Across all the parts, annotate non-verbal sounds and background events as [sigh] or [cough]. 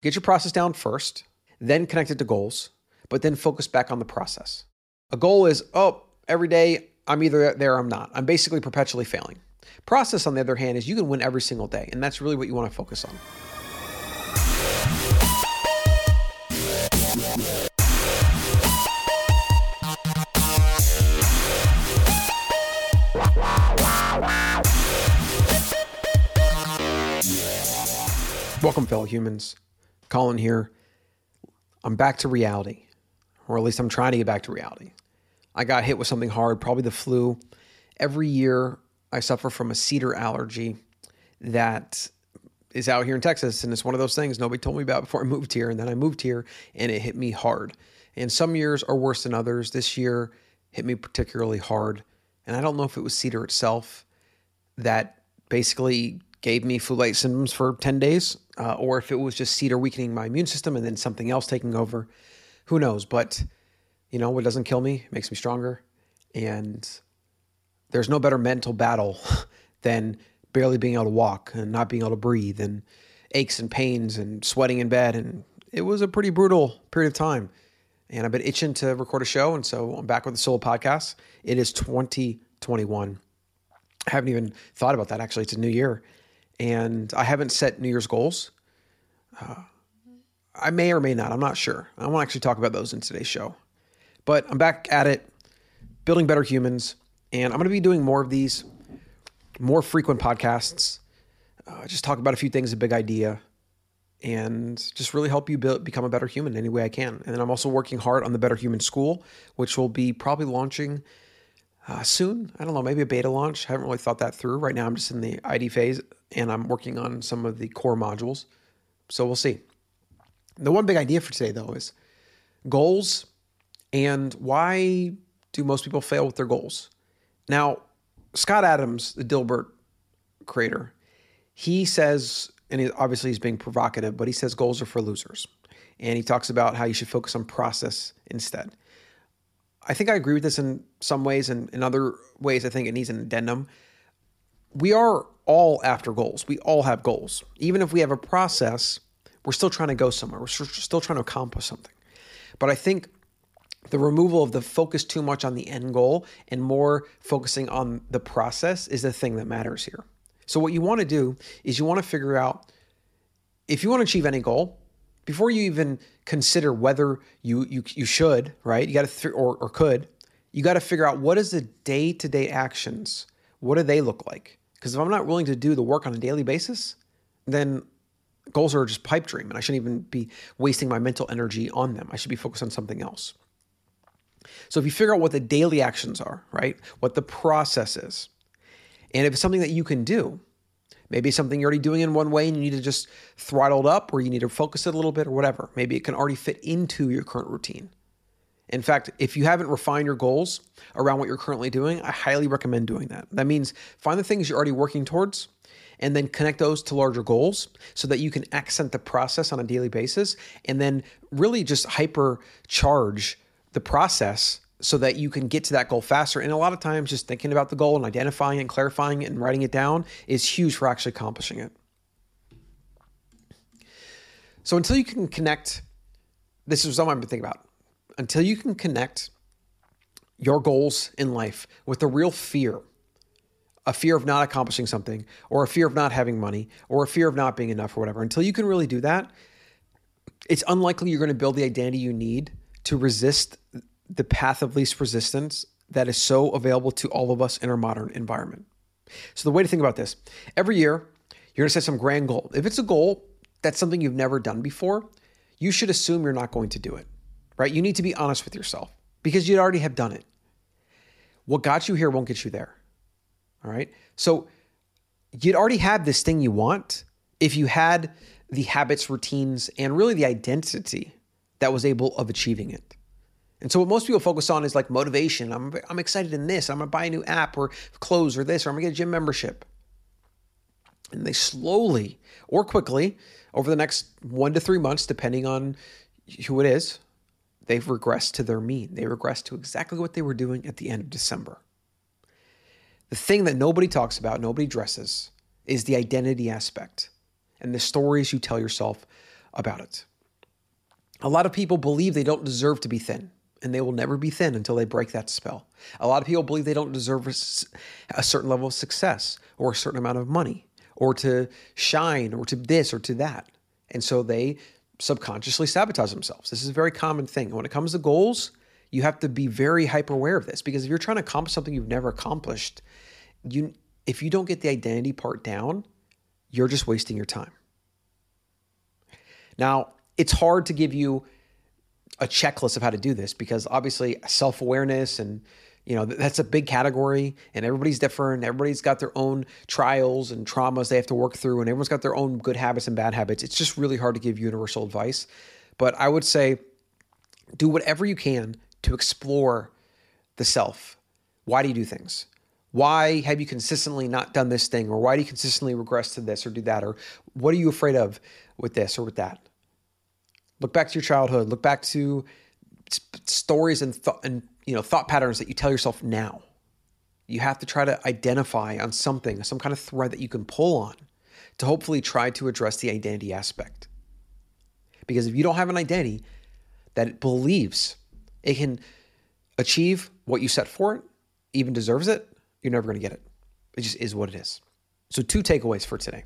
Get your process down first, then connect it to goals, but then focus back on the process. A goal is, oh, every day I'm either there or I'm not. I'm basically perpetually failing. Process, on the other hand, is you can win every single day, and that's really what you want to focus on. Welcome, fellow humans. Colin here. I'm back to reality, or at least I'm trying to get back to reality. I got hit with something hard, probably the flu. Every year, I suffer from a cedar allergy that is out here in Texas, and it's one of those things nobody told me about before I [laughs] moved here. And then I moved here, and it hit me hard. And some years are worse than others. This year hit me particularly hard. And I don't know if it was cedar itself that basically gave me flu-like symptoms for 10 days, uh, or if it was just cedar weakening my immune system and then something else taking over. Who knows? But, you know, what doesn't kill me makes me stronger. And there's no better mental battle [laughs] than barely being able to walk and not being able to breathe and aches and pains and sweating in bed. And it was a pretty brutal period of time. And I've been itching to record a show. And so I'm back with the solo podcast. It is 2021. I haven't even thought about that actually. It's a new year and I haven't set New Year's goals. Uh, I may or may not. I'm not sure. I won't actually talk about those in today's show. But I'm back at it, building better humans, and I'm going to be doing more of these, more frequent podcasts. Uh, just talk about a few things, a big idea, and just really help you build, become a better human any way I can. And then I'm also working hard on the Better Human School, which will be probably launching uh, soon. I don't know, maybe a beta launch. I haven't really thought that through. Right now, I'm just in the ID phase and I'm working on some of the core modules. So we'll see. The one big idea for today, though, is goals and why do most people fail with their goals? Now, Scott Adams, the Dilbert creator, he says, and obviously he's being provocative, but he says goals are for losers. And he talks about how you should focus on process instead. I think I agree with this in some ways, and in other ways, I think it needs an addendum. We are all after goals. We all have goals. Even if we have a process, we're still trying to go somewhere. We're still trying to accomplish something. But I think the removal of the focus too much on the end goal and more focusing on the process is the thing that matters here. So, what you want to do is you want to figure out if you want to achieve any goal, before you even consider whether you you you should, right? You got to th- or or could, you got to figure out what is the day-to-day actions? What do they look like? Because if I'm not willing to do the work on a daily basis, then goals are just pipe dream and I shouldn't even be wasting my mental energy on them. I should be focused on something else. So if you figure out what the daily actions are, right? What the process is, and if it's something that you can do, Maybe something you're already doing in one way and you need to just throttle it up or you need to focus it a little bit or whatever. Maybe it can already fit into your current routine. In fact, if you haven't refined your goals around what you're currently doing, I highly recommend doing that. That means find the things you're already working towards and then connect those to larger goals so that you can accent the process on a daily basis and then really just hypercharge the process so that you can get to that goal faster. And a lot of times, just thinking about the goal and identifying and clarifying it and writing it down is huge for actually accomplishing it. So until you can connect, this is something I've been thinking about. Until you can connect your goals in life with a real fear, a fear of not accomplishing something, or a fear of not having money, or a fear of not being enough, or whatever, until you can really do that, it's unlikely you're going to build the identity you need to resist the path of least resistance that is so available to all of us in our modern environment. So, the way to think about this every year, you're going to set some grand goal. If it's a goal that's something you've never done before, you should assume you're not going to do it, right? You need to be honest with yourself because you'd already have done it. What got you here won't get you there. All right. So, you'd already have this thing you want if you had the habits, routines, and really the identity that was able of achieving it. And so what most people focus on is like motivation. I'm, I'm excited in this. I'm going to buy a new app or clothes or this, or I'm going to get a gym membership. And they slowly or quickly, over the next one to three months, depending on who it is, they've regressed to their mean. They regress to exactly what they were doing at the end of December. The thing that nobody talks about, nobody dresses, is the identity aspect and the stories you tell yourself about it. A lot of people believe they don't deserve to be thin, and they will never be thin until they break that spell. A lot of people believe they don't deserve a certain level of success or a certain amount of money or to shine or to this or to that. And so they subconsciously sabotage themselves. This is a very common thing. When it comes to goals, you have to be very hyper aware of this because if you're trying to accomplish something you've never accomplished, you if you don't get the identity part down, you're just wasting your time. Now, it's hard to give you a checklist of how to do this because obviously self-awareness and you know that's a big category and everybody's different. Everybody's got their own trials and traumas they have to work through and everyone's got their own good habits and bad habits. It's just really hard to give universal advice. But i would say do whatever you can to explore the self. Why do you do things? Why have you consistently not done this thing or why do you consistently regress to this or do that or what are you afraid of with this or with that? Look back to your childhood. Look back to stories and, th- and you know thought patterns that you tell yourself now. You have to try to identify on something, some kind of thread that you can pull on to hopefully try to address the identity aspect. Because if you don't have an identity that it believes it can achieve what you set for it, even deserves it, you're never going to get it. It just is what it is. So, two takeaways for today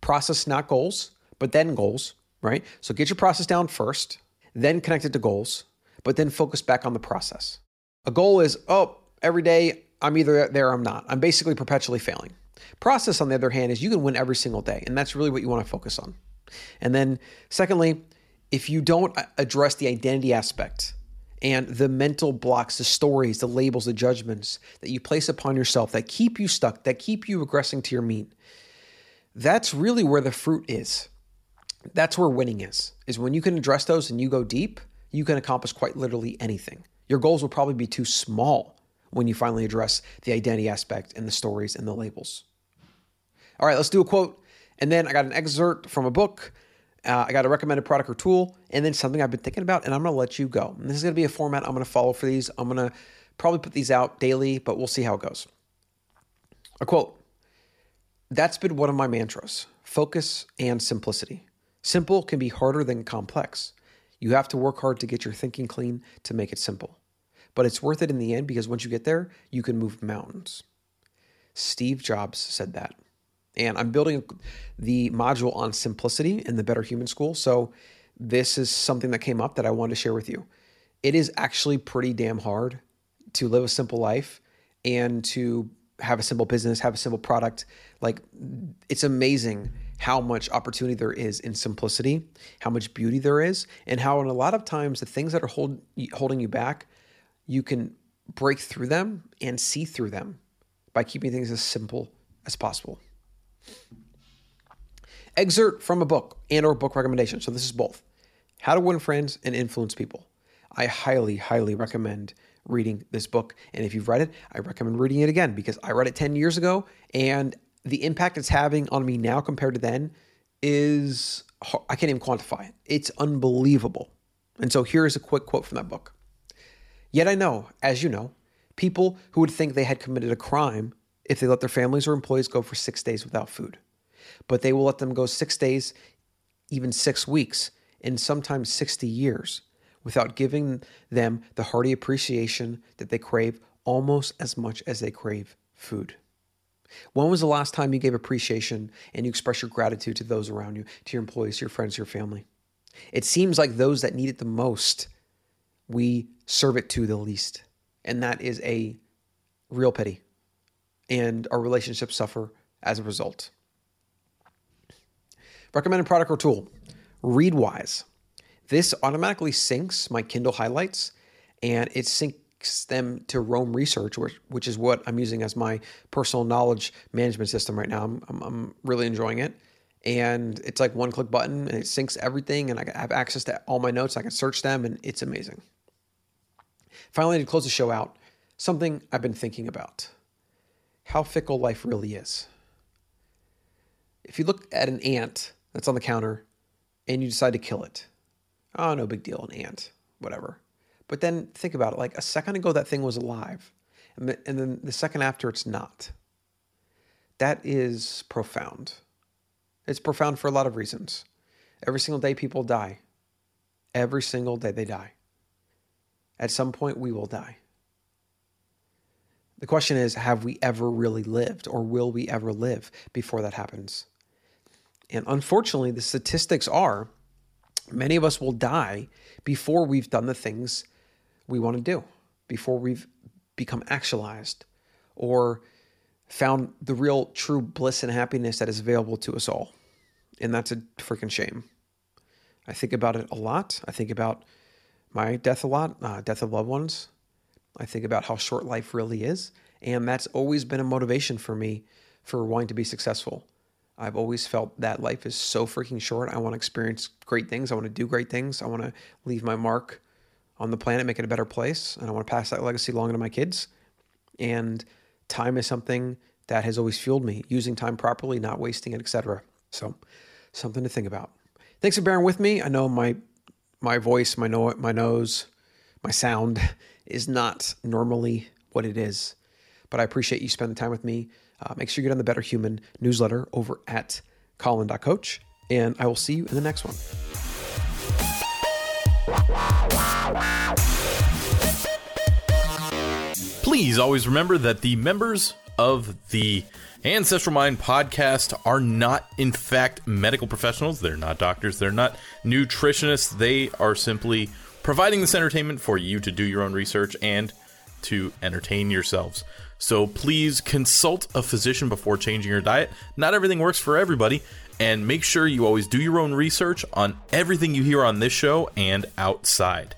process, not goals, but then goals, right? So, get your process down first, then connect it to goals, but then focus back on the process. A goal is, oh, every day I'm either there or I'm not. I'm basically perpetually failing. Process, on the other hand, is you can win every single day. And that's really what you want to focus on. And then, secondly, if you don't address the identity aspect and the mental blocks, the stories, the labels, the judgments that you place upon yourself that keep you stuck, that keep you regressing to your mean, that's really where the fruit is. That's where winning is, is when you can address those and you go deep, you can accomplish quite literally anything. Your goals will probably be too small when you finally address the identity aspect and the stories and the labels. All right, let's do a quote. And then I got an excerpt from a book. Uh, I got a recommended product or tool, and then something I've been thinking about, and I'm going to let you go. And this is going to be a format I'm going to follow for these. I'm going to probably put these out daily, but we'll see how it goes. A quote That's been one of my mantras focus and simplicity. Simple can be harder than complex. You have to work hard to get your thinking clean to make it simple but it's worth it in the end because once you get there, you can move mountains. Steve Jobs said that. And I'm building the module on simplicity in the Better Human School. So this is something that came up that I wanted to share with you. It is actually pretty damn hard to live a simple life and to have a simple business, have a simple product. Like it's amazing how much opportunity there is in simplicity, how much beauty there is, and how in a lot of times the things that are hold, holding you back you can break through them and see through them by keeping things as simple as possible. Excerpt from a book and or book recommendation. So this is both. How to win friends and influence people. I highly, highly recommend reading this book. And if you've read it, I recommend reading it again because I read it 10 years ago and the impact it's having on me now compared to then is, I can't even quantify it. It's unbelievable. And so here's a quick quote from that book. Yet I know, as you know, people who would think they had committed a crime if they let their families or employees go for six days without food. But they will let them go six days, even six weeks, and sometimes 60 years without giving them the hearty appreciation that they crave almost as much as they crave food. When was the last time you gave appreciation and you expressed your gratitude to those around you, to your employees, your friends, your family? It seems like those that need it the most we serve it to the least. And that is a real pity. And our relationships suffer as a result. Recommended product or tool Readwise. This automatically syncs my Kindle highlights and it syncs them to Roam Research, which, which is what I'm using as my personal knowledge management system right now. I'm, I'm, I'm really enjoying it. And it's like one click button and it syncs everything, and I have access to all my notes. I can search them, and it's amazing. Finally, to close the show out, something I've been thinking about how fickle life really is. If you look at an ant that's on the counter and you decide to kill it, oh, no big deal, an ant, whatever. But then think about it like a second ago, that thing was alive, and, the, and then the second after, it's not. That is profound. It's profound for a lot of reasons. Every single day, people die. Every single day, they die. At some point, we will die. The question is have we ever really lived, or will we ever live before that happens? And unfortunately, the statistics are many of us will die before we've done the things we want to do, before we've become actualized or found the real true bliss and happiness that is available to us all. And that's a freaking shame. I think about it a lot. I think about my death a lot, uh, death of loved ones. I think about how short life really is. And that's always been a motivation for me for wanting to be successful. I've always felt that life is so freaking short. I want to experience great things. I want to do great things. I want to leave my mark on the planet, make it a better place. And I want to pass that legacy along to my kids. And time is something that has always fueled me, using time properly, not wasting it, etc. So something to think about. Thanks for bearing with me. I know my my voice, my no, my nose, my sound [laughs] is not normally what it is, but I appreciate you spending time with me. Uh, make sure you get on the Better Human newsletter over at Colin.coach, and I will see you in the next one. Please always remember that the members of the Ancestral Mind podcast are not, in fact, medical professionals. They're not doctors. They're not nutritionists. They are simply providing this entertainment for you to do your own research and to entertain yourselves. So please consult a physician before changing your diet. Not everything works for everybody. And make sure you always do your own research on everything you hear on this show and outside.